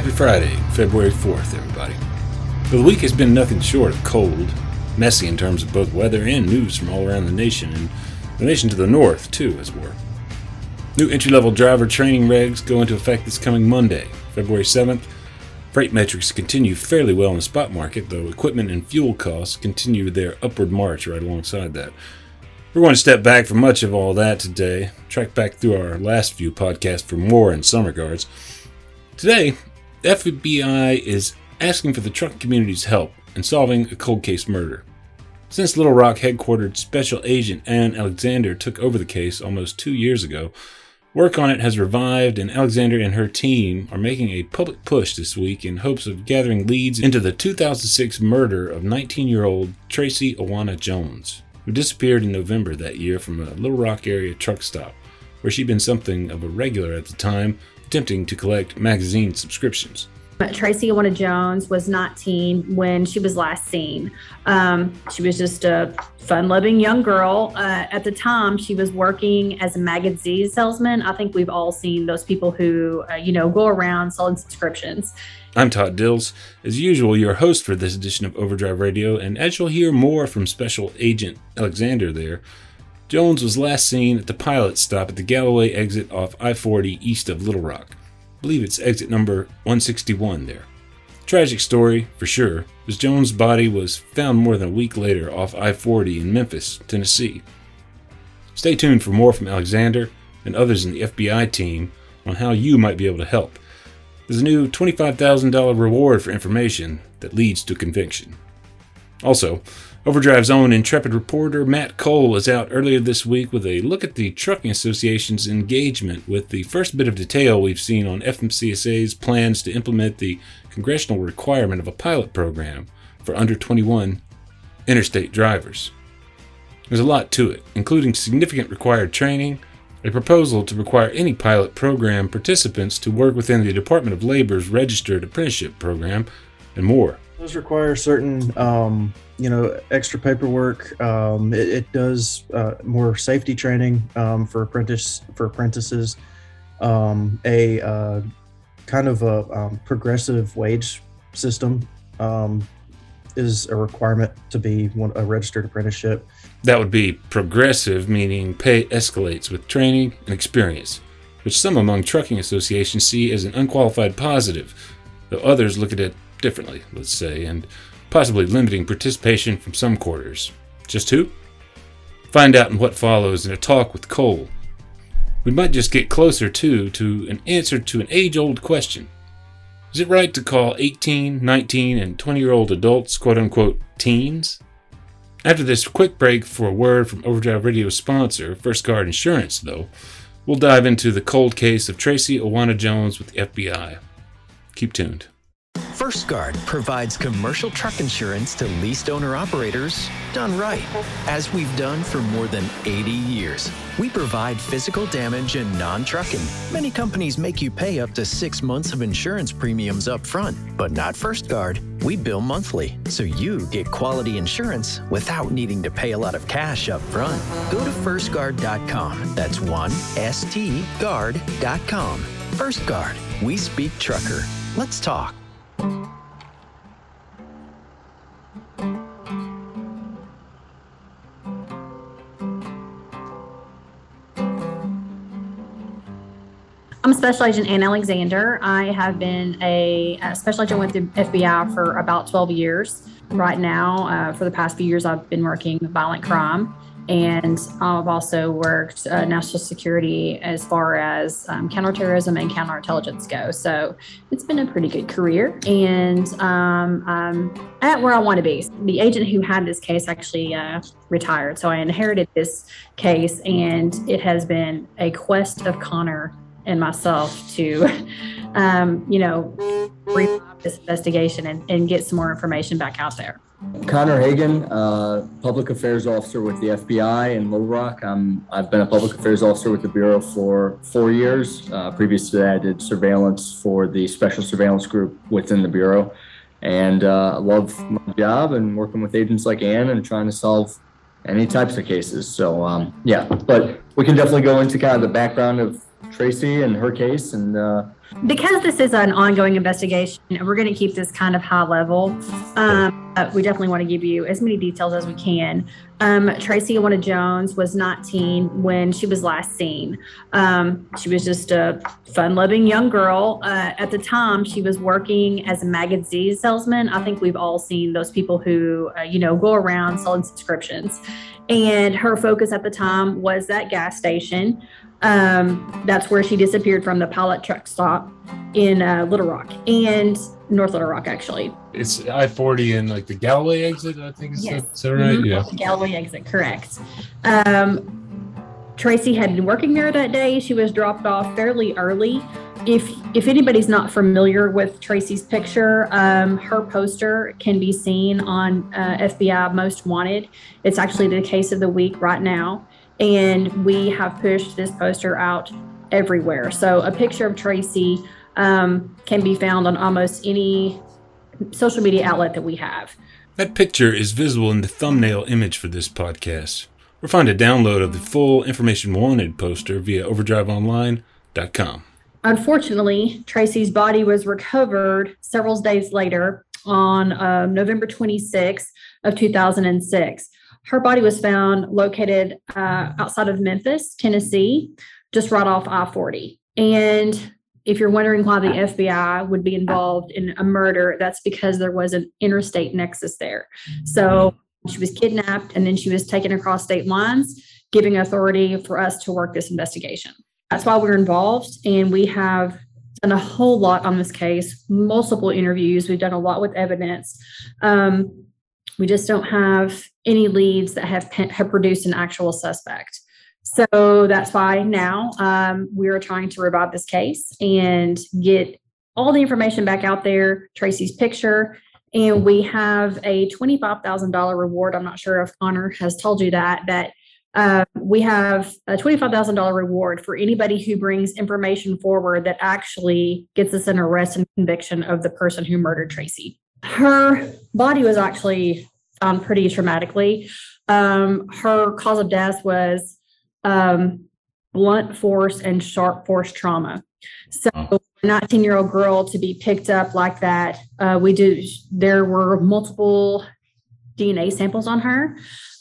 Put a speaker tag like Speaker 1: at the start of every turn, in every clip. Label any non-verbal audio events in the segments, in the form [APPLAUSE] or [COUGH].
Speaker 1: Happy Friday, February 4th, everybody. Well, the week has been nothing short of cold, messy in terms of both weather and news from all around the nation, and the nation to the north, too, as it were. New entry level driver training regs go into effect this coming Monday, February 7th. Freight metrics continue fairly well in the spot market, though equipment and fuel costs continue their upward march right alongside that. We're going to step back from much of all that today, track back through our last few podcasts for more in some regards. Today, FBI is asking for the trucking community's help in solving a cold case murder. Since Little Rock headquartered Special Agent Ann Alexander took over the case almost two years ago, work on it has revived, and Alexander and her team are making a public push this week in hopes of gathering leads into the 2006 murder of 19 year old Tracy Owana Jones who disappeared in November that year from a Little Rock area truck stop, where she'd been something of a regular at the time, attempting to collect magazine subscriptions.
Speaker 2: Tracy Owana Jones was 19 when she was last seen. Um, she was just a fun loving young girl. Uh, at the time, she was working as a magazine salesman. I think we've all seen those people who, uh, you know, go around selling subscriptions.
Speaker 1: I'm Todd Dills, as usual, your host for this edition of Overdrive Radio, and as you'll hear more from Special Agent Alexander there, Jones was last seen at the pilot stop at the Galloway exit off I 40 east of Little Rock. I believe it's exit number 161 there. Tragic story, for sure, as Jones' body was found more than a week later off I 40 in Memphis, Tennessee. Stay tuned for more from Alexander and others in the FBI team on how you might be able to help. There's a new $25,000 reward for information that leads to conviction. Also, Overdrive's own intrepid reporter Matt Cole was out earlier this week with a look at the Trucking Association's engagement with the first bit of detail we've seen on FMCSA's plans to implement the congressional requirement of a pilot program for under 21 interstate drivers. There's a lot to it, including significant required training, a proposal to require any pilot program participants to work within the Department of Labor's registered apprenticeship program, and more.
Speaker 3: Those require certain, um, you know, extra paperwork. Um, it, it, does uh, more safety training um, for apprentice for apprentices. Um, a uh, kind of a um, progressive wage system um, is a requirement to be one, a registered apprenticeship.
Speaker 1: That would be progressive, meaning pay escalates with training and experience, which some among trucking associations see as an unqualified positive, though others look at it differently, let's say, and possibly limiting participation from some quarters. Just who? Find out in what follows in a talk with Cole. We might just get closer, too, to an answer to an age old question is it right to call 18, 19, and 20 year old adults quote unquote teens? After this quick break for a word from Overdrive Radio's sponsor, First Guard Insurance, though, we'll dive into the cold case of Tracy Owana Jones with the FBI. Keep tuned.
Speaker 4: First Guard provides commercial truck insurance to leased owner operators done right, as we've done for more than 80 years. We provide physical damage and non trucking. Many companies make you pay up to six months of insurance premiums up front, but not First Guard. We bill monthly, so you get quality insurance without needing to pay a lot of cash up front. Go to firstguard.com. That's one S T guard.com. First Guard. We speak trucker. Let's talk.
Speaker 2: I'm Special Agent Ann Alexander. I have been a, a, special agent with the FBI for about 12 years. Right now, uh, for the past few years, I've been working violent crime. And I've also worked uh, national security as far as um, counterterrorism and counterintelligence go. So it's been a pretty good career. And um, I'm at where I want to be. The agent who had this case actually uh, retired. So I inherited this case, and it has been a quest of Connor and myself to, [LAUGHS] um, you know, brief this investigation and, and, get some more information back out there.
Speaker 5: Connor Hagan, uh, public affairs officer with the FBI in Little Rock. Um, I've been a public affairs officer with the Bureau for four years. Uh, previous to that, I did surveillance for the Special Surveillance Group within the Bureau. And uh, I love my job and working with agents like Ann and trying to solve any types of cases. So, um, yeah, but we can definitely go into kind of the background of Tracy and her case and uh,
Speaker 2: because this is an ongoing investigation, we're going to keep this kind of high level. Um, we definitely want to give you as many details as we can. Um, Tracy Owana Jones was 19 when she was last seen. Um, she was just a fun loving young girl. Uh, at the time, she was working as a magazine salesman. I think we've all seen those people who, uh, you know, go around selling subscriptions. And her focus at the time was that gas station. Um, that's where she disappeared from the Pilot truck stop in uh, Little Rock and North Little Rock, actually.
Speaker 1: It's I forty and like the Galloway exit. I think is,
Speaker 2: Yes.
Speaker 1: that, is that right?
Speaker 2: Mhm.
Speaker 1: Yeah.
Speaker 2: The Galloway exit, correct. Um, Tracy had been working there that day. She was dropped off fairly early. If if anybody's not familiar with Tracy's picture, um, her poster can be seen on uh, FBI Most Wanted. It's actually the case of the week right now, and we have pushed this poster out everywhere. So a picture of Tracy um, can be found on almost any social media outlet that we have.
Speaker 1: That picture is visible in the thumbnail image for this podcast. Or find a download of the full Information Wanted poster via overdriveonline.com.
Speaker 2: Unfortunately, Tracy's body was recovered several days later on um, November 26th of 2006. Her body was found located uh, outside of Memphis, Tennessee, just right off I-40. And if you're wondering why the FBI would be involved in a murder, that's because there was an interstate nexus there. So she was kidnapped and then she was taken across state lines, giving authority for us to work this investigation. That's why we're involved, and we have done a whole lot on this case, multiple interviews. We've done a lot with evidence. Um, we just don't have any leads that have have produced an actual suspect. So that's why now um, we are trying to revive this case and get all the information back out there. Tracy's picture, and we have a twenty-five thousand dollar reward. I'm not sure if Connor has told you that that uh, we have a twenty-five thousand dollar reward for anybody who brings information forward that actually gets us an arrest and conviction of the person who murdered Tracy. Her body was actually found pretty traumatically. Um, her cause of death was um, blunt force and sharp force trauma. So,
Speaker 1: Oh.
Speaker 2: a 19 year old girl to be picked up like that, uh, we do. There were multiple DNA samples on her.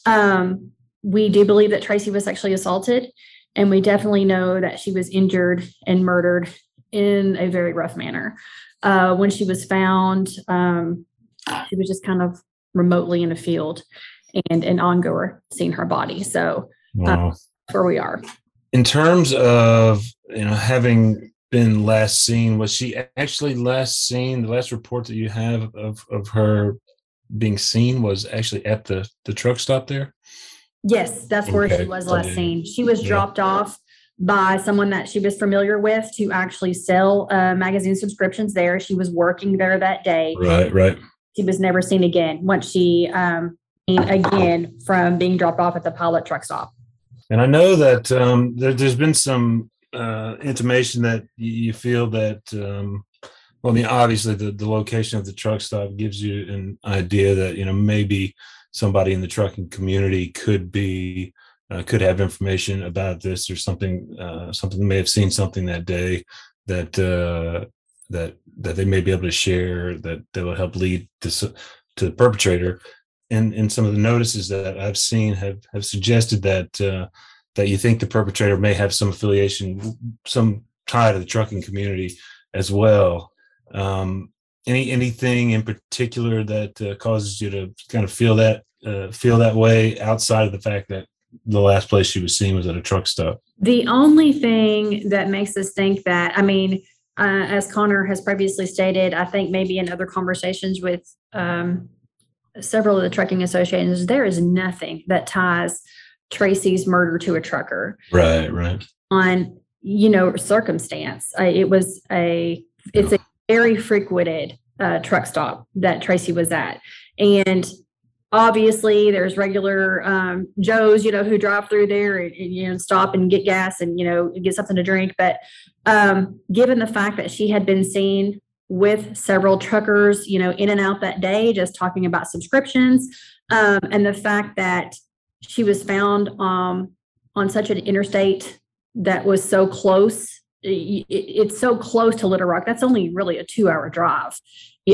Speaker 2: Um, we do believe that Tracy was sexually assaulted, and we definitely know that she was injured and murdered in a very rough manner. Uh, when she was found, um, she was just kind of remotely in a field and an ongoer seeing her body. So
Speaker 1: Wow.
Speaker 2: that's where we are.
Speaker 1: in terms of you know having been last seen was she actually last seen the last report that you have of of her being seen was actually at the the truck stop there
Speaker 2: Yes, that's where
Speaker 1: Okay.
Speaker 2: she was last seen. She was
Speaker 1: Yeah.
Speaker 2: dropped off by someone that she was familiar with to actually sell uh, magazine subscriptions there. She was working there that day.
Speaker 1: right right
Speaker 2: She was never seen again once she um, again from being dropped off at the pilot truck stop.
Speaker 1: and i know that um there, there's been some uh intimation that you, you feel that um well i mean obviously the, the location of the truck stop gives you an idea that you know maybe somebody in the trucking community could be uh, could have information about this or something uh, something may have seen something that day that uh, that that they may be able to share that that will help lead to to the perpetrator and and some of the notices that I've seen have have suggested that uh, that you think the perpetrator may have some affiliation some tie to the trucking community as well um, any anything in particular that uh, causes you to kind of feel that uh, feel that way outside of the fact that the last place she was seen was at a truck stop.
Speaker 2: The only thing that makes us think that, I mean, uh, as Connor has previously stated, I think maybe in other conversations with um, several of the trucking associations, there is nothing that ties Tracy's murder to a trucker
Speaker 1: Right, right.
Speaker 2: on, you know, circumstance. Uh, it was a, it's a very frequented uh, truck stop that Tracy was at. And obviously there's regular um, Joes, you know, who drive through there and, and, you know stop and get gas and you know get something to drink. But um, given the fact that she had been seen with several truckers, you know, in and out that day, just talking about subscriptions, um, and the fact that she was found um, on such an interstate that was so close it's so close to Little Rock. That's only really a two hour drive.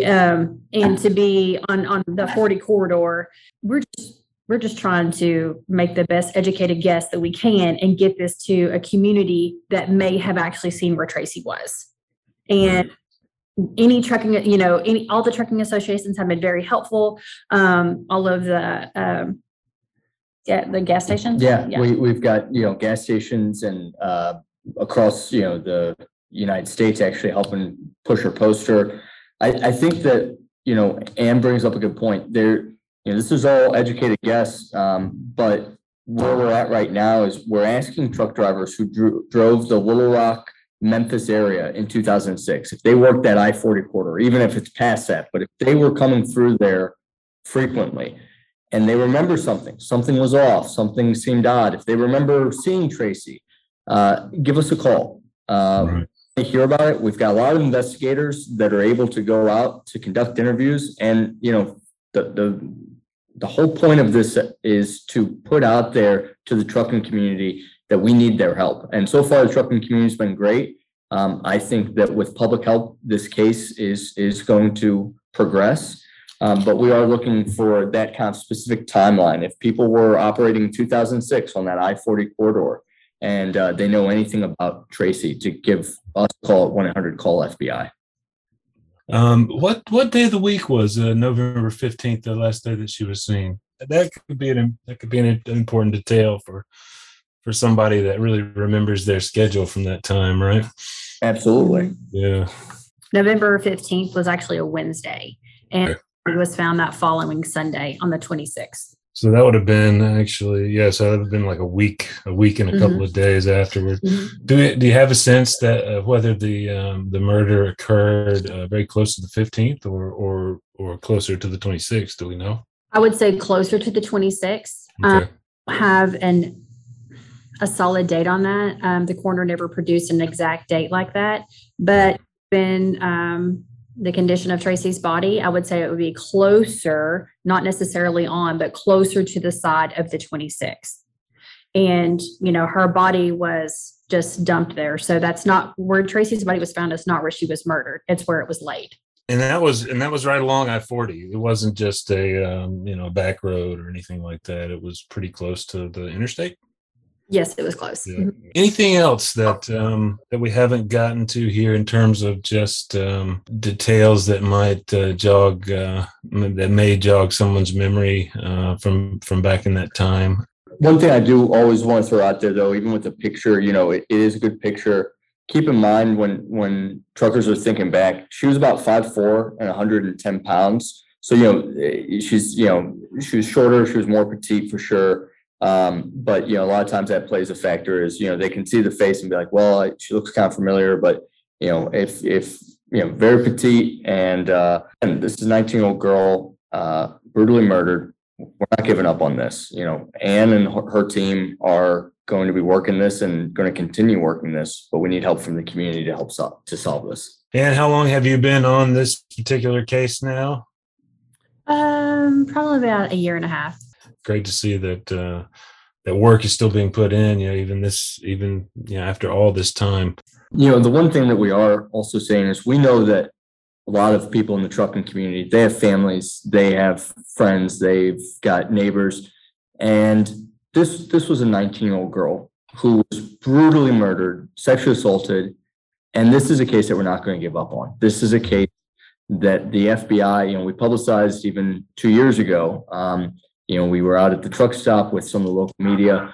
Speaker 2: Um, and to be on, on the 40 corridor, we're just, we're just trying to make the best educated guess that we can and get this to a community that may have actually seen where Tracy was. And any trucking, you know, any all the trucking associations have been very helpful. Um, all of the um, yeah, the gas stations.
Speaker 5: Yeah, we, we've got, you know, gas stations and, uh, across, you know, the United States actually helping push her poster. I, I think that, you know, Ann brings up a good point. There, you know, this is all educated guess, um, but where we're at right now is we're asking truck drivers who drew, drove the Little Rock, Memphis area in two thousand and six, if they worked that I forty corridor, even if it's past that, but if they were coming through there frequently, and they remember something, something was off, something seemed odd, if they remember seeing Tracy, uh, give us a call. Uh,
Speaker 1: Right.
Speaker 5: hear about it. We've got a lot of investigators that are able to go out to conduct interviews and, you know, the, the, the whole point of this is to put out there to the trucking community that we need their help. And so far, the trucking community's been great. Um, I think that with public help, this case is, is going to progress. Um, but we are looking for that kind of specific timeline. If people were operating in two thousand six on that I forty corridor and, uh, they know anything about Tracy, to give us a call at one eight hundred call FBI.
Speaker 1: Um, what what day of the week was uh, November fifteenth, the last day that she was seen? That could be an that could be an important detail for for somebody that really remembers their schedule from that time, right?
Speaker 5: Absolutely.
Speaker 1: Yeah.
Speaker 2: November 15th was actually a Wednesday and
Speaker 1: Okay.
Speaker 2: it was found that following Sunday on the 26th.
Speaker 1: So that would have been actually yeah. So that would have been like a week, a week and a couple of days afterward. Do you, do you have a sense that uh, whether the um, the murder occurred uh, very close to the fifteenth or or or closer to the twenty sixth? Do we know?
Speaker 2: I would say closer to the 26th. Um,
Speaker 1: Okay.
Speaker 2: have an a solid date on that. Um, the coroner never produced an exact date like that, but been um, the condition of Tracy's body, I would say it would be closer, not necessarily on, but closer to the side of the 26th. And you know, her body was just dumped there, so that's not where Tracy's body was found. It's not where she was murdered. It's where it was laid.
Speaker 1: And that was and that was right along I forty. It wasn't just a um, you know back road or anything like that. It was pretty close to the interstate.
Speaker 2: Yes, it was close.
Speaker 1: Yeah. Anything else that um, that we haven't gotten to here in terms of just um, details that might uh, jog uh, that may jog someone's memory uh, from from back in that time?
Speaker 5: One thing I do always want to throw out there though, even with the picture, you know, it, it is a good picture. Keep in mind when, when truckers are thinking back, she was about five, four and hundred and ten pounds. So, you know, eh, she's, you know, she was shorter, she was more petite for sure. Um, but you know, a lot of times that plays a factor is, you know, they can see the face and be like, well, she looks kind of familiar, but you know, if, if, you know, very petite and, uh, and this is a nineteen year old girl, uh, brutally murdered we're not giving up on this. You know, Ann and her, her team are going to be working this and going to continue working this, but we need help from the community to help solve to solve this.
Speaker 1: And how long have you been on this particular case now?
Speaker 2: Um, probably about a year and a half.
Speaker 1: Great to see that uh, that work is still being put in. You know, even this, even you know, after all this time.
Speaker 5: You know, the one thing that we are also saying is we know that a lot of people in the trucking community, they have families, they have friends, they've got neighbors. And this this was a 19-year-old girl who was brutally murdered, sexually assaulted. And this is a case that we're not going to give up on. This is a case that the FBI, you know, we publicized even two years ago. Um, you know, we were out at the truck stop with some of the local media.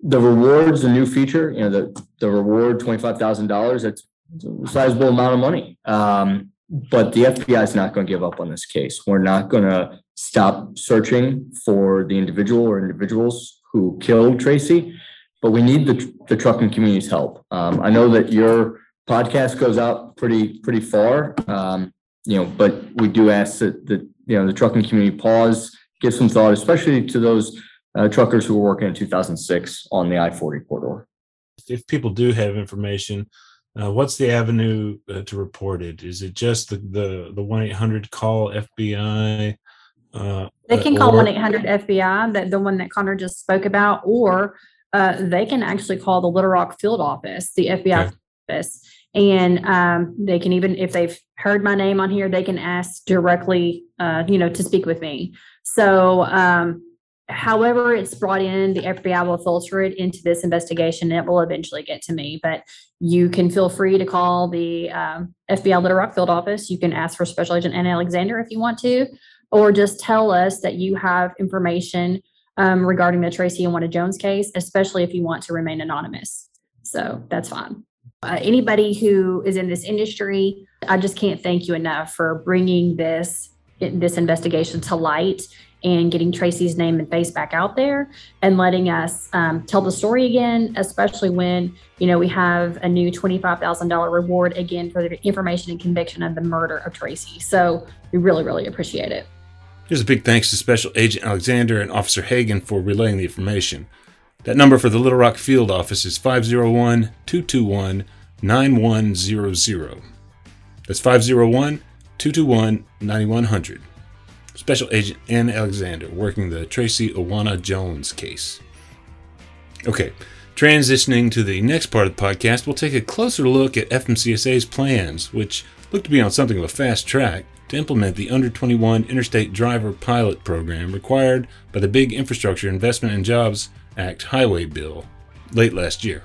Speaker 5: The reward's a new feature, you know, the, the reward, twenty-five thousand dollars, that's a sizable amount of money. Um, but the FBI is not going to give up on this case. We're not going to stop searching for the individual or individuals who killed Tracy, but we need the, the trucking community's help. Um, I know that your podcast goes out pretty, pretty far. Um, you know, but we do ask that, that, you know, the trucking community pause, give some thought, especially to those uh, truckers who were working in two thousand six on the I forty corridor.
Speaker 1: If people do have information, uh, what's the avenue uh, to report it? Is it just the the the one eight hundred call FBI? Uh,
Speaker 2: They can call one eight hundred FBI, that the one that Connor just spoke about, or uh, they can actually call the Little Rock field office. The FBI
Speaker 1: Okay.
Speaker 2: office. And um, they can even, if they've heard my name on here, they can ask directly, uh, you know, to speak with me. So, um, however it's brought in, the FBI will filter it into this investigation. And it will eventually get to me. But you can feel free to call the um, FBI Little Rock field office. You can ask for Special Agent Anna Alexander if you want to, or just tell us that you have information um, regarding the Tracy Owana Jones case, especially if you want to remain anonymous. So that's fine. Uh, anybody who is in this industry, I just can't thank you enough for bringing this this investigation to light and getting Tracy's name and face back out there and letting us um, tell the story again, especially when, you know, we have a new $25,000 reward again for the information and conviction of the murder of Tracy. So we really, really appreciate it.
Speaker 1: Here's a big thanks to Special Agent Alexander and Officer Hagan for relaying the information. That number for the Little Rock Field Office is 501 221 9100. That's 501 221 9100. Special Agent Ann Alexander working the Tracy Owana Jones case. Okay, transitioning to the next part of the podcast, we'll take a closer look at FMCSA's plans, which look to be on something of a fast track to implement the Under 21 Interstate Driver Pilot Program required by the Big Infrastructure Investment and Jobs Act Highway Bill late last year.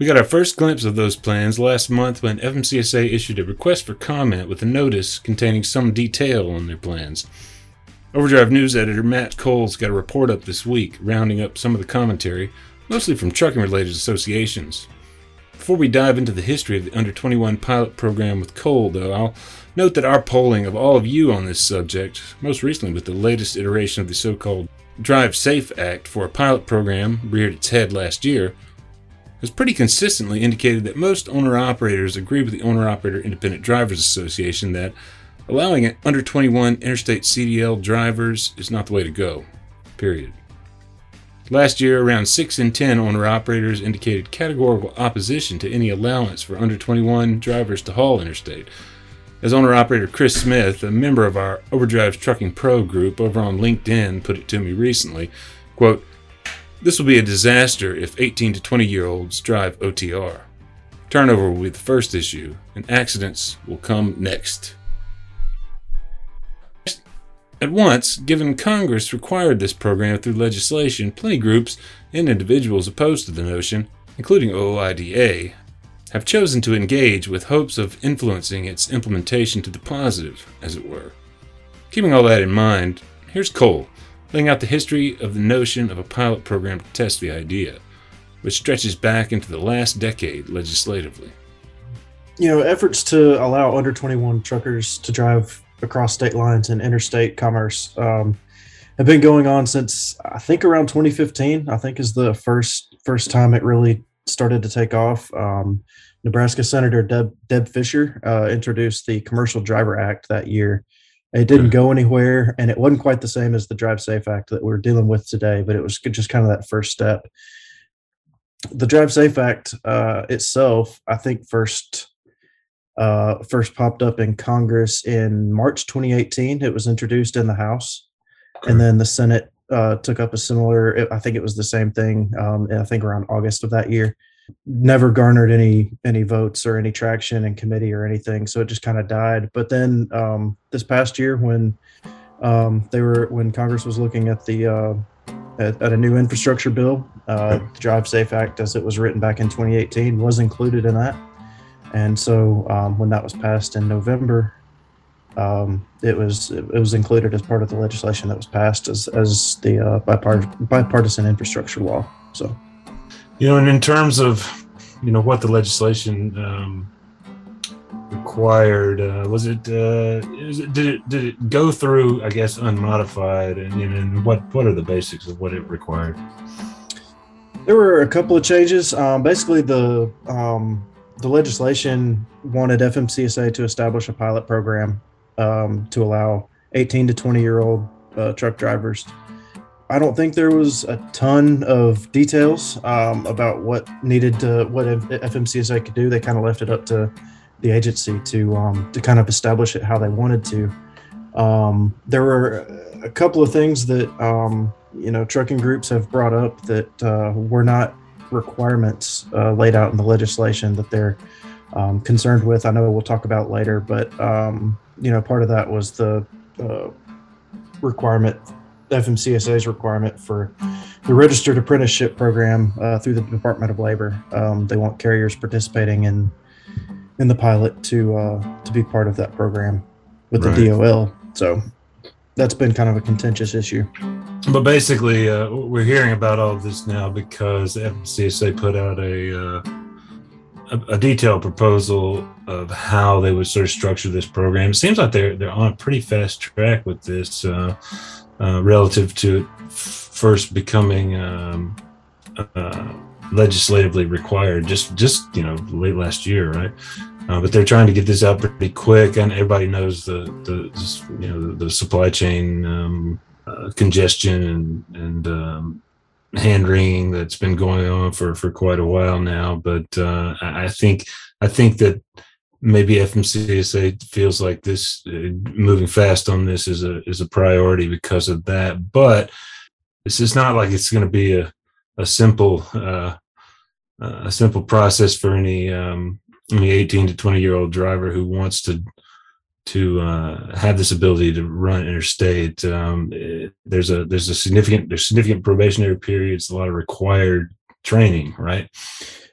Speaker 1: We got our first glimpse of those plans last month when FMCSA issued a request for comment with a notice containing some detail on their plans. Overdrive News editor Matt Cole's got a report up this week, rounding up some of the commentary, mostly from trucking related associations. Before we dive into the history of the Under 21 pilot program with Cole, though, I'll note that our polling of all of you on this subject, most recently with the latest iteration of the so called Drive Safe Act for a pilot program reared its head last year, has pretty consistently indicated that most owner operators agree with the Owner Operator Independent Drivers Association that allowing under 21 interstate CDL drivers is not the way to go. Period. Last year, around 6 in 10 owner operators indicated categorical opposition to any allowance for under 21 drivers to haul interstate, as owner operator Chris Smith, a member of our Overdrive Trucking Pro group over on LinkedIn, put it to me recently, quote, This will be a disaster if 18 to 20 year olds drive OTR. Turnover will be the first issue, and accidents will come next. At once, given Congress required this program through legislation, plenty groups and individuals opposed to the notion, including OOIDA, have chosen to engage with hopes of influencing its implementation to the positive, as it were. Keeping all that in mind, here's Cole laying out the history of the notion of a pilot program to test the idea, which stretches back into the last decade legislatively.
Speaker 3: You know, efforts to allow under 21 truckers to drive across state lines and interstate commerce um, have been going on since I think around 2015. I think is the first first time it really started to take off. Um, Nebraska Senator Deb, Deb Fischer uh, introduced the Commercial Driver Act that year. It didn't go anywhere, and it wasn't quite the same as the Drive Safe Act that we're dealing with today, but it was just kind of that first step. The Drive Safe Act uh, itself, I think, first uh, first popped up in Congress in March 2018. It was introduced in the House, okay. and then the Senate uh, took up a similar. I think it was the same thing. Um, I think around August of that year never garnered any any votes or any traction in committee or anything so it just kind of died. But then um, this past year when um, they were when congress was looking at the uh, at, at, a new infrastructure bill uh, the drive safe act as it was written back in 2018 was included in that. And so um, when that was passed in november um, it was it was included as part of the legislation that was passed as as the uh, bipartisan, bipartisan infrastructure law so
Speaker 1: you know, and in terms of, you know, what the legislation um, required, uh, was it, uh, it, did it did it go through? I guess unmodified, and, and what what are the basics of what it required?
Speaker 3: There were a couple of changes. Um, basically, the um, the legislation wanted FMCSA to establish a pilot program um, to allow 18 to 20 year old uh, truck drivers I don't think there was a ton of details um, about what needed to what FMCSA could do. They kind of left it up to the agency to um, to kind of establish it how they wanted to. Um, there were a couple of things that um, you know trucking groups have brought up that uh, were not requirements uh, laid out in the legislation that they're um, concerned with. I know we'll talk about later, but um, you know, part of that was the uh, requirement, FMCSA's requirement for the registered apprenticeship program uh, through the Department of Labor. Um, they want carriers participating in in the pilot to uh, to be part of that program with
Speaker 1: Right.
Speaker 3: the DOL. So that's been kind of a contentious issue.
Speaker 1: But basically, uh, we're hearing about all of this now because the FMCSA put out a, uh, a a detailed proposal of how they would sort of structure this program. It seems like they're they're on a pretty fast track with this, uh, uh, relative to first becoming um, uh, legislatively required. Just just you know late last year, right? Uh, but they're trying to get this out pretty quick, and everybody knows the the you know the, the supply chain. Um, uh, congestion and and um, hand wringing that's been going on for for quite a while now. But uh, I I think I think that maybe FMCSA feels like this uh, moving fast on this is a is a priority because of that. But this is not like it's going to be a a simple uh, a simple process for any um, any 18 to 20 year old driver who wants to to uh, have this ability to run interstate. Um, it- there's a there's a significant there's significant probationary periods, a lot of required training, right?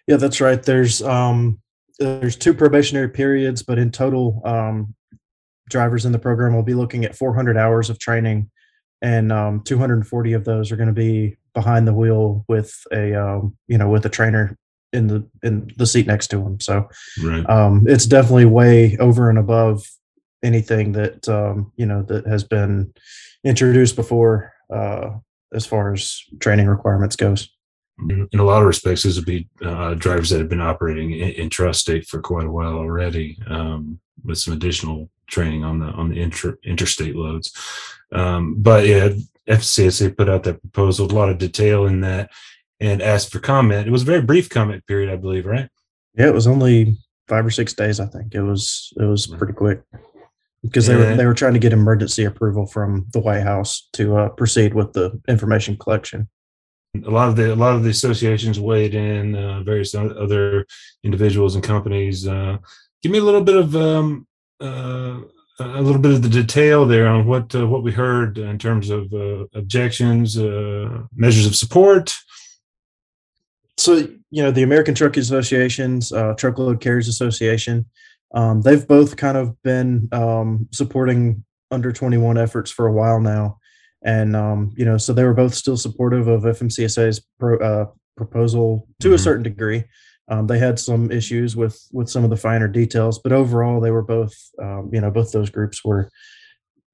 Speaker 3: Yeah, that's right. There's um there's two probationary periods, but in total, um, drivers in the program will be looking at 400 hours of training, and um, 240 of those are going to be behind the wheel with a um, you know with a trainer in the in the seat next to him. So
Speaker 1: Right.
Speaker 3: um, it's definitely way over and above anything that um, you know that has been introduced before uh, as far as training requirements goes.
Speaker 1: In in a lot of respects, these would be uh, drivers that have been operating in, intrastate for quite a while already, um, with some additional training on the on the inter, interstate loads. Um, but yeah, FMCSA put out that proposal, a lot of detail in that, and asked for comment. It was a very brief comment period, I believe, right?
Speaker 3: Yeah, it was only five or six days. I think it was. It was pretty quick because they were they were trying to get emergency approval from the White House to uh, proceed with the information collection.
Speaker 1: A lot of the a lot of the associations weighed in uh, various other individuals and companies uh, give me a little bit of um, uh, a little bit of the detail there on what uh, what we heard in terms of uh, objections uh, measures of support.
Speaker 3: So you know the American Truck Associations, Truckload Carriers Association, um, they've both kind of been um, supporting under twenty one efforts for a while now, and um, you know so they were both still supportive of FMCSA's pro, uh, proposal to a
Speaker 1: Mhm.
Speaker 3: certain degree. Um, they had some issues with with some of the finer details, but overall they were both um, you know both those groups were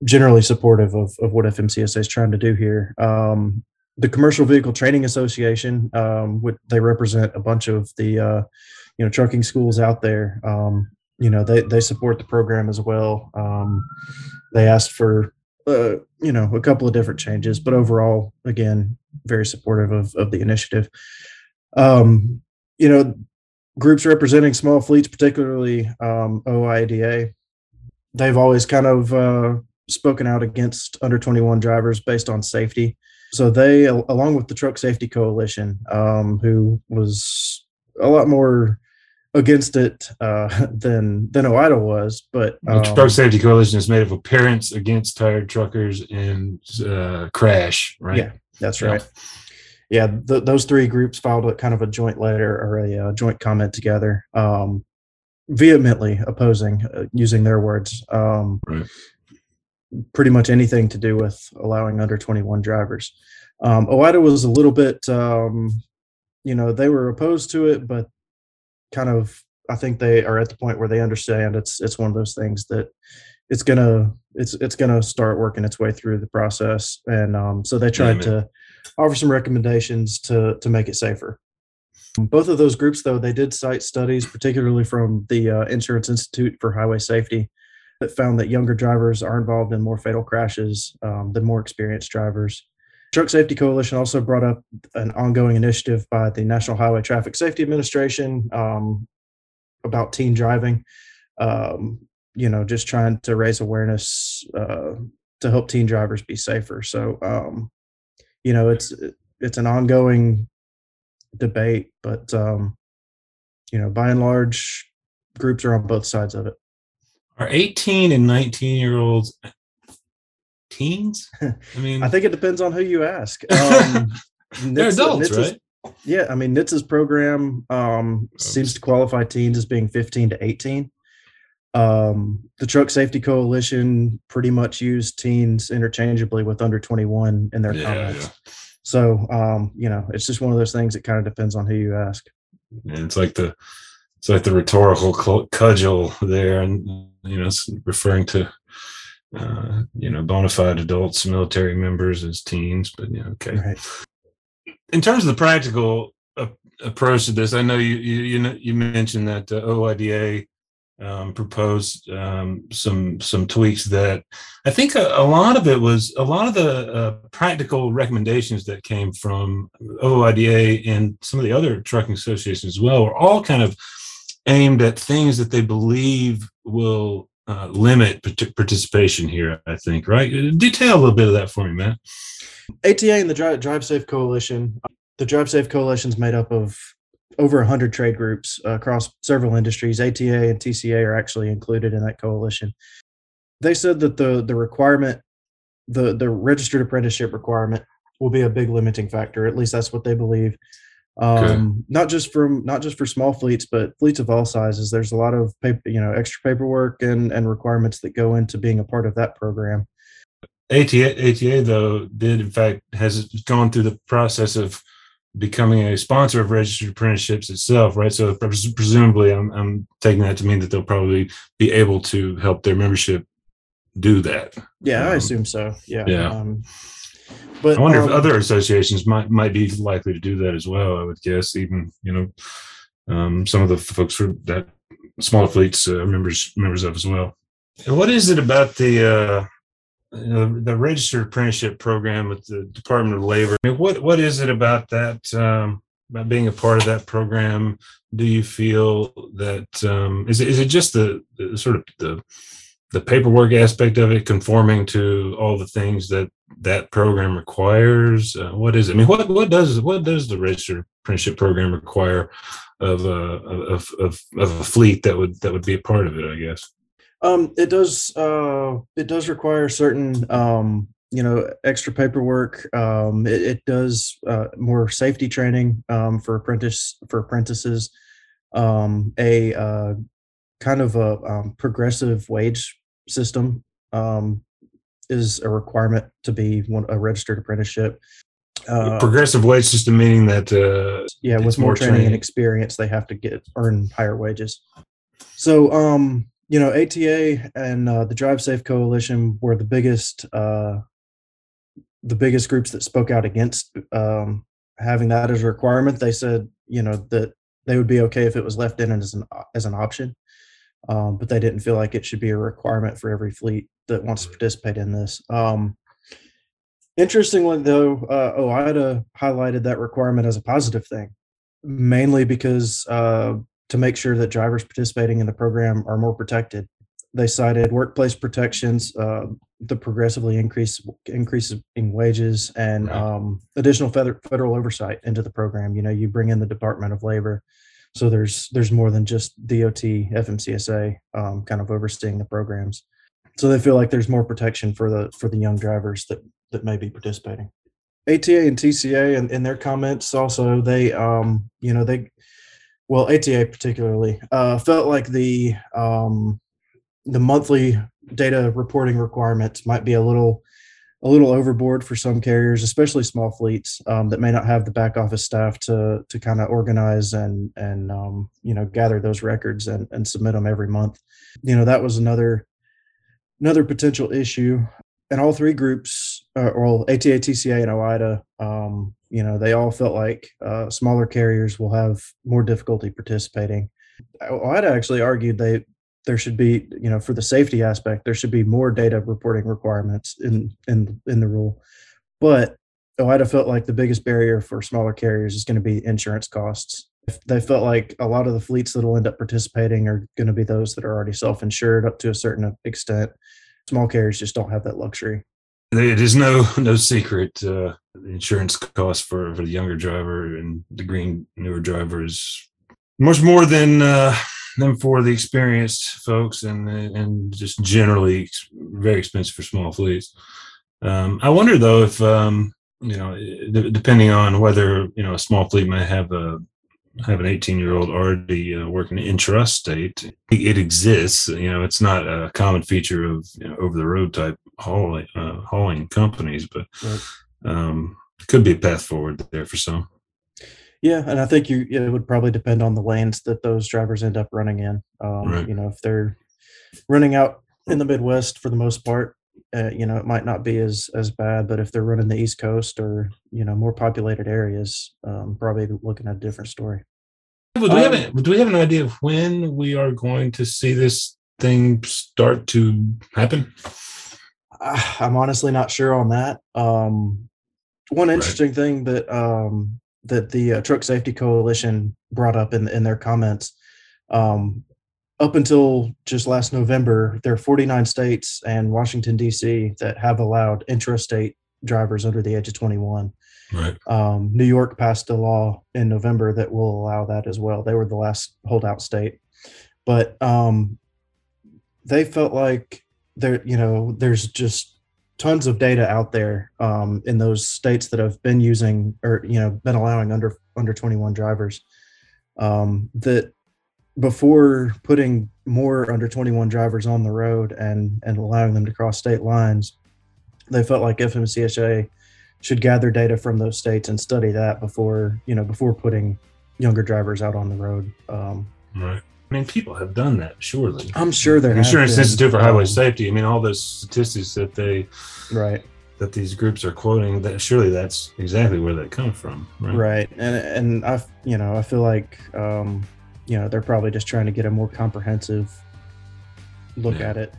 Speaker 3: generally supportive of, of what FMCSA is trying to do here. Um, the Commercial Vehicle Training Association, um, which they represent a bunch of the uh, you know trucking schools out there. Um, you know they they support the program as well. Um, they asked for uh, you know a couple of different changes, but overall, again, very supportive of of the initiative. Um, you know, groups representing small fleets, particularly um, OOIDA, they've always kind of uh, spoken out against under 21 drivers based on safety. So they, al- along with the Truck Safety Coalition, um, who was a lot more against it uh, [LAUGHS] than than OOIDA was, but
Speaker 1: the
Speaker 3: um,
Speaker 1: truck safety coalition is made up of parents against tired truckers and uh, crash right
Speaker 3: Yeah. That's right. Yeah, th- those three groups filed a kind of a joint letter or a uh, joint comment together, um, vehemently opposing, uh, using their words, um,
Speaker 1: Right.
Speaker 3: pretty much anything to do with allowing under 21 drivers. Um, OOIDA was a little bit, um, you know, they were opposed to it, but kind of, I think they are at the point where they understand it's it's one of those things that it's gonna it's it's gonna start working its way through the process, and um, so they tried to offer some recommendations to to make it safer. Both of those groups, though, they did cite studies, particularly from the uh, Insurance Institute for Highway Safety, that found that younger drivers are involved in more fatal crashes um, than more experienced drivers. Truck Safety Coalition also brought up an ongoing initiative by the National Highway Traffic Safety Administration um, about teen driving. Um, you know, just trying to raise awareness uh, to help teen drivers be safer. So, um, you know, it's it's an ongoing debate, but um, you know, by and large, groups are on both sides of it.
Speaker 1: Are 18 and 19 year olds teens? I mean,
Speaker 3: I think it depends on who you ask. [LAUGHS] Um,
Speaker 1: they're adults, right?
Speaker 3: Yeah, I mean, NHTSA's program um, seems to qualify teens as being 15 to 18. Um, the Truck Safety Coalition pretty much used teens interchangeably with under 21 in their
Speaker 1: Yeah,
Speaker 3: comments.
Speaker 1: yeah.
Speaker 3: So, um, you know, it's just one of those things that kind of depends on who you ask.
Speaker 1: And it's like the it's like the rhetorical cudgel there, and you know, it's referring to uh, you know bona fide adults, military members as teens. But yeah, okay.
Speaker 3: Right.
Speaker 1: in terms of the practical uh, approach to this, I know you you you, know, you mentioned that uh, OOIDA um, proposed um, some some tweaks that I think a, a lot of it was a lot of the uh, practical recommendations that came from OOIDA and some of the other trucking associations as well were all kind of aimed at things that they believe will uh, limit participation here. I think right. Detail a little bit of that for me, Matt.
Speaker 3: ATA and the Drive, Drive Safe Coalition. The Drive Safe Coalition is made up of over 100 trade groups uh, across several industries. ATA and TCA are actually included in that coalition. They said that the the requirement, the the registered apprenticeship requirement, will be a big limiting factor. At least that's what they believe. Um, Not just from not just for small fleets, but fleets of all sizes. There's a lot of paper, you know, extra paperwork and and requirements that go into being a part of that program.
Speaker 1: ATA, ATA though did in fact has gone through the process of becoming a sponsor of registered apprenticeships itself, right? So presumably, I'm, I'm taking that to mean that they'll probably be able to help their membership do that.
Speaker 3: Yeah, I
Speaker 1: Um,
Speaker 3: assume so. Yeah.
Speaker 1: yeah.
Speaker 3: Um, but
Speaker 1: I wonder if
Speaker 3: um,
Speaker 1: other associations might might be likely to do that as well. I would guess even you know um, some of the folks for that smaller fleets uh, members members of as well. And what is it about the uh, you know, the registered apprenticeship program with the Department of Labor? I mean, what what is it about that um, about being a part of that program? Do you feel that um, is it is it just the, the sort of the the paperwork aspect of it conforming to all the things that that program requires uh, what is it i mean what what does what does the registered apprenticeship program require of a of, of of a fleet that would that would be a part of it i guess
Speaker 3: um, it does uh, it does require certain um, you know extra paperwork. Um, it, it does uh, more safety training um, for apprentice for apprentices. Um, a uh, kind of a um, progressive wage system um, is a requirement to be one, a registered apprenticeship. Uh,
Speaker 1: progressive wage system meaning that uh
Speaker 3: yeah with more,
Speaker 1: more
Speaker 3: training,
Speaker 1: training.
Speaker 3: and experience they have to get earn higher wages so um you know ata and uh, the drive safe coalition were the biggest uh the biggest groups that spoke out against um having that as a requirement they said you know that they would be okay if it was left in as an as an option um, but they didn't feel like it should be a requirement for every fleet that wants to participate in this um Interestingly, though, uh, OOIDA highlighted that requirement as a positive thing, mainly because uh, to make sure that drivers participating in the program are more protected. They cited workplace protections, uh, the progressively increase increase in wages, and
Speaker 1: Right.
Speaker 3: um, additional feder- federal oversight into the program. You know, you bring in the Department of Labor, so there's there's more than just DOT, FMCSA, um, kind of overseeing the programs. So they feel like there's more protection for the for the young drivers that that may be participating. ATA and TCA and in their comments also they um you know they well ATA particularly uh felt like the um the monthly data reporting requirements might be a little a little overboard for some carriers especially small fleets um, that may not have the back office staff to to kind of organize and and um, you know gather those records and, and submit them every month you know that was another another potential issue and all three groups, uh, well, ATA, TCA, and OOIDA, um, you know, they all felt like uh, smaller carriers will have more difficulty participating. OOIDA actually argued they there should be, you know, for the safety aspect, there should be more data reporting requirements in in in the rule. But OOIDA felt like the biggest barrier for smaller carriers is going to be insurance costs. They felt like a lot of the fleets that will end up participating are going to be those that are already self-insured up to a certain extent small carriers just don't have that luxury.
Speaker 1: it is no [LAUGHS] no secret. Uh, the insurance cost for, for the younger driver and the green newer driver is much more than uh, than for the experienced folks, and and just generally very expensive for small fleets. Um, I wonder though if um, you know, d- depending on whether you know a small fleet might have a have an 18 year old already uh, working intrastate. It exists. You know, it's not a common feature of you know, over the road type hauling uh, hauling companies, but right. um, it could be a path forward there for some.
Speaker 3: Yeah, and I think you it would probably depend on the lanes that those drivers end up running in. Um, right. You know, if they're running out in the Midwest for the most part, uh, you know, it might not be as as bad. But if they're running the East Coast or you know more populated areas, um, probably looking at a different story.
Speaker 1: Do we, have a, do we have an idea of when we are going to see this thing start to happen?
Speaker 3: I'm honestly not sure on that. Um, one interesting right. thing that um, that the uh, Truck Safety Coalition brought up in in their comments um, up until just last November, there are 49 states and Washington, D.C. that have allowed intrastate drivers under the age of 21.
Speaker 1: Right.
Speaker 3: Um, New York passed a law in November that will allow that as well. They were the last holdout state. But um, they felt like there, you know, there's just tons of data out there um, in those states that have been using or you know been allowing under under 21 drivers um, that before putting more under 21 drivers on the road and and allowing them to cross state lines, they felt like FMCSA should gather data from those states and study that before you know before putting younger drivers out on the road. Um,
Speaker 1: right. I mean, people have done that, surely.
Speaker 3: I'm sure there.
Speaker 1: Insurance Institute for Highway um, Safety. I mean, all those statistics that they,
Speaker 3: right,
Speaker 1: that these groups are quoting. That surely that's exactly where they come from, right?
Speaker 3: Right, and and I, you know, I feel like um, you know they're probably just trying to get a more comprehensive look yeah. at it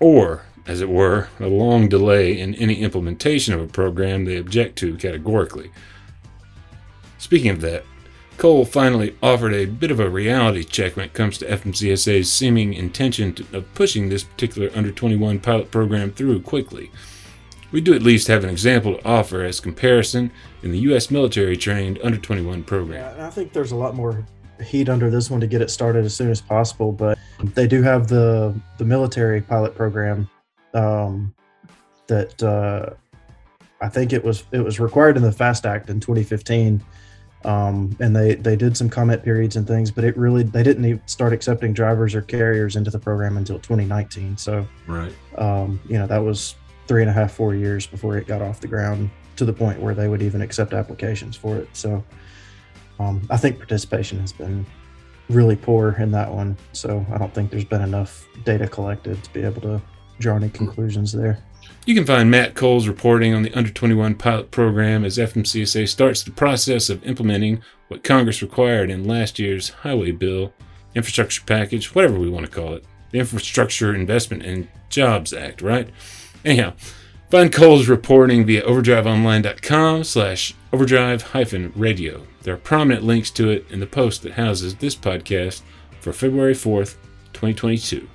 Speaker 1: or as it were a long delay in any implementation of a program they object to categorically speaking of that cole finally offered a bit of a reality check when it comes to fmcsa's seeming intention to, of pushing this particular under 21 pilot program through quickly we do at least have an example to offer as comparison in the U.S. military trained under 21 program.
Speaker 3: Yeah, I think there's a lot more heat under this one to get it started as soon as possible. But they do have the the military pilot program um, that uh, I think it was it was required in the FAST Act in 2015. Um, and they they did some comment periods and things, but it really they didn't even start accepting drivers or carriers into the program until 2019. So
Speaker 1: right,
Speaker 3: um, you know that was three and a half four years before it got off the ground to the point where they would even accept applications for it. So um, I think participation has been really poor in that one. So I don't think there's been enough data collected to be able to draw any conclusions there.
Speaker 1: You can find Matt Cole's reporting on the Under 21 pilot program as FMCSA starts the process of implementing what Congress required in last year's highway bill, infrastructure package, whatever we want to call it. The Infrastructure Investment and Jobs Act, right? Anyhow, find Cole's reporting via overdriveonline.com slash overdrive hyphen radio. There are prominent links to it in the post that houses this podcast for February 4th, 2022.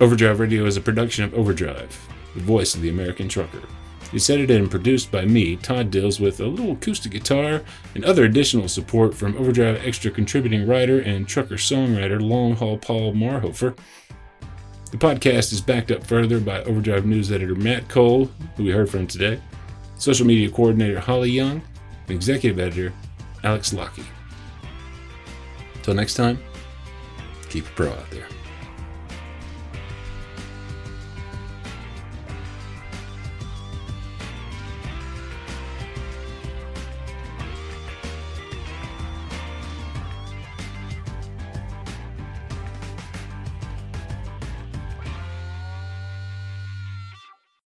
Speaker 1: Overdrive Radio is a production of Overdrive, the voice of the American trucker. It's edited and produced by me, Todd Dills, with a little acoustic guitar and other additional support from Overdrive Extra contributing writer and trucker songwriter Long Haul Paul Marhoefer. The podcast is backed up further by Overdrive News editor Matt Cole, who we heard from today, social media coordinator Holly Young, and executive editor Alex Lockie. Until next time, keep it pro out there.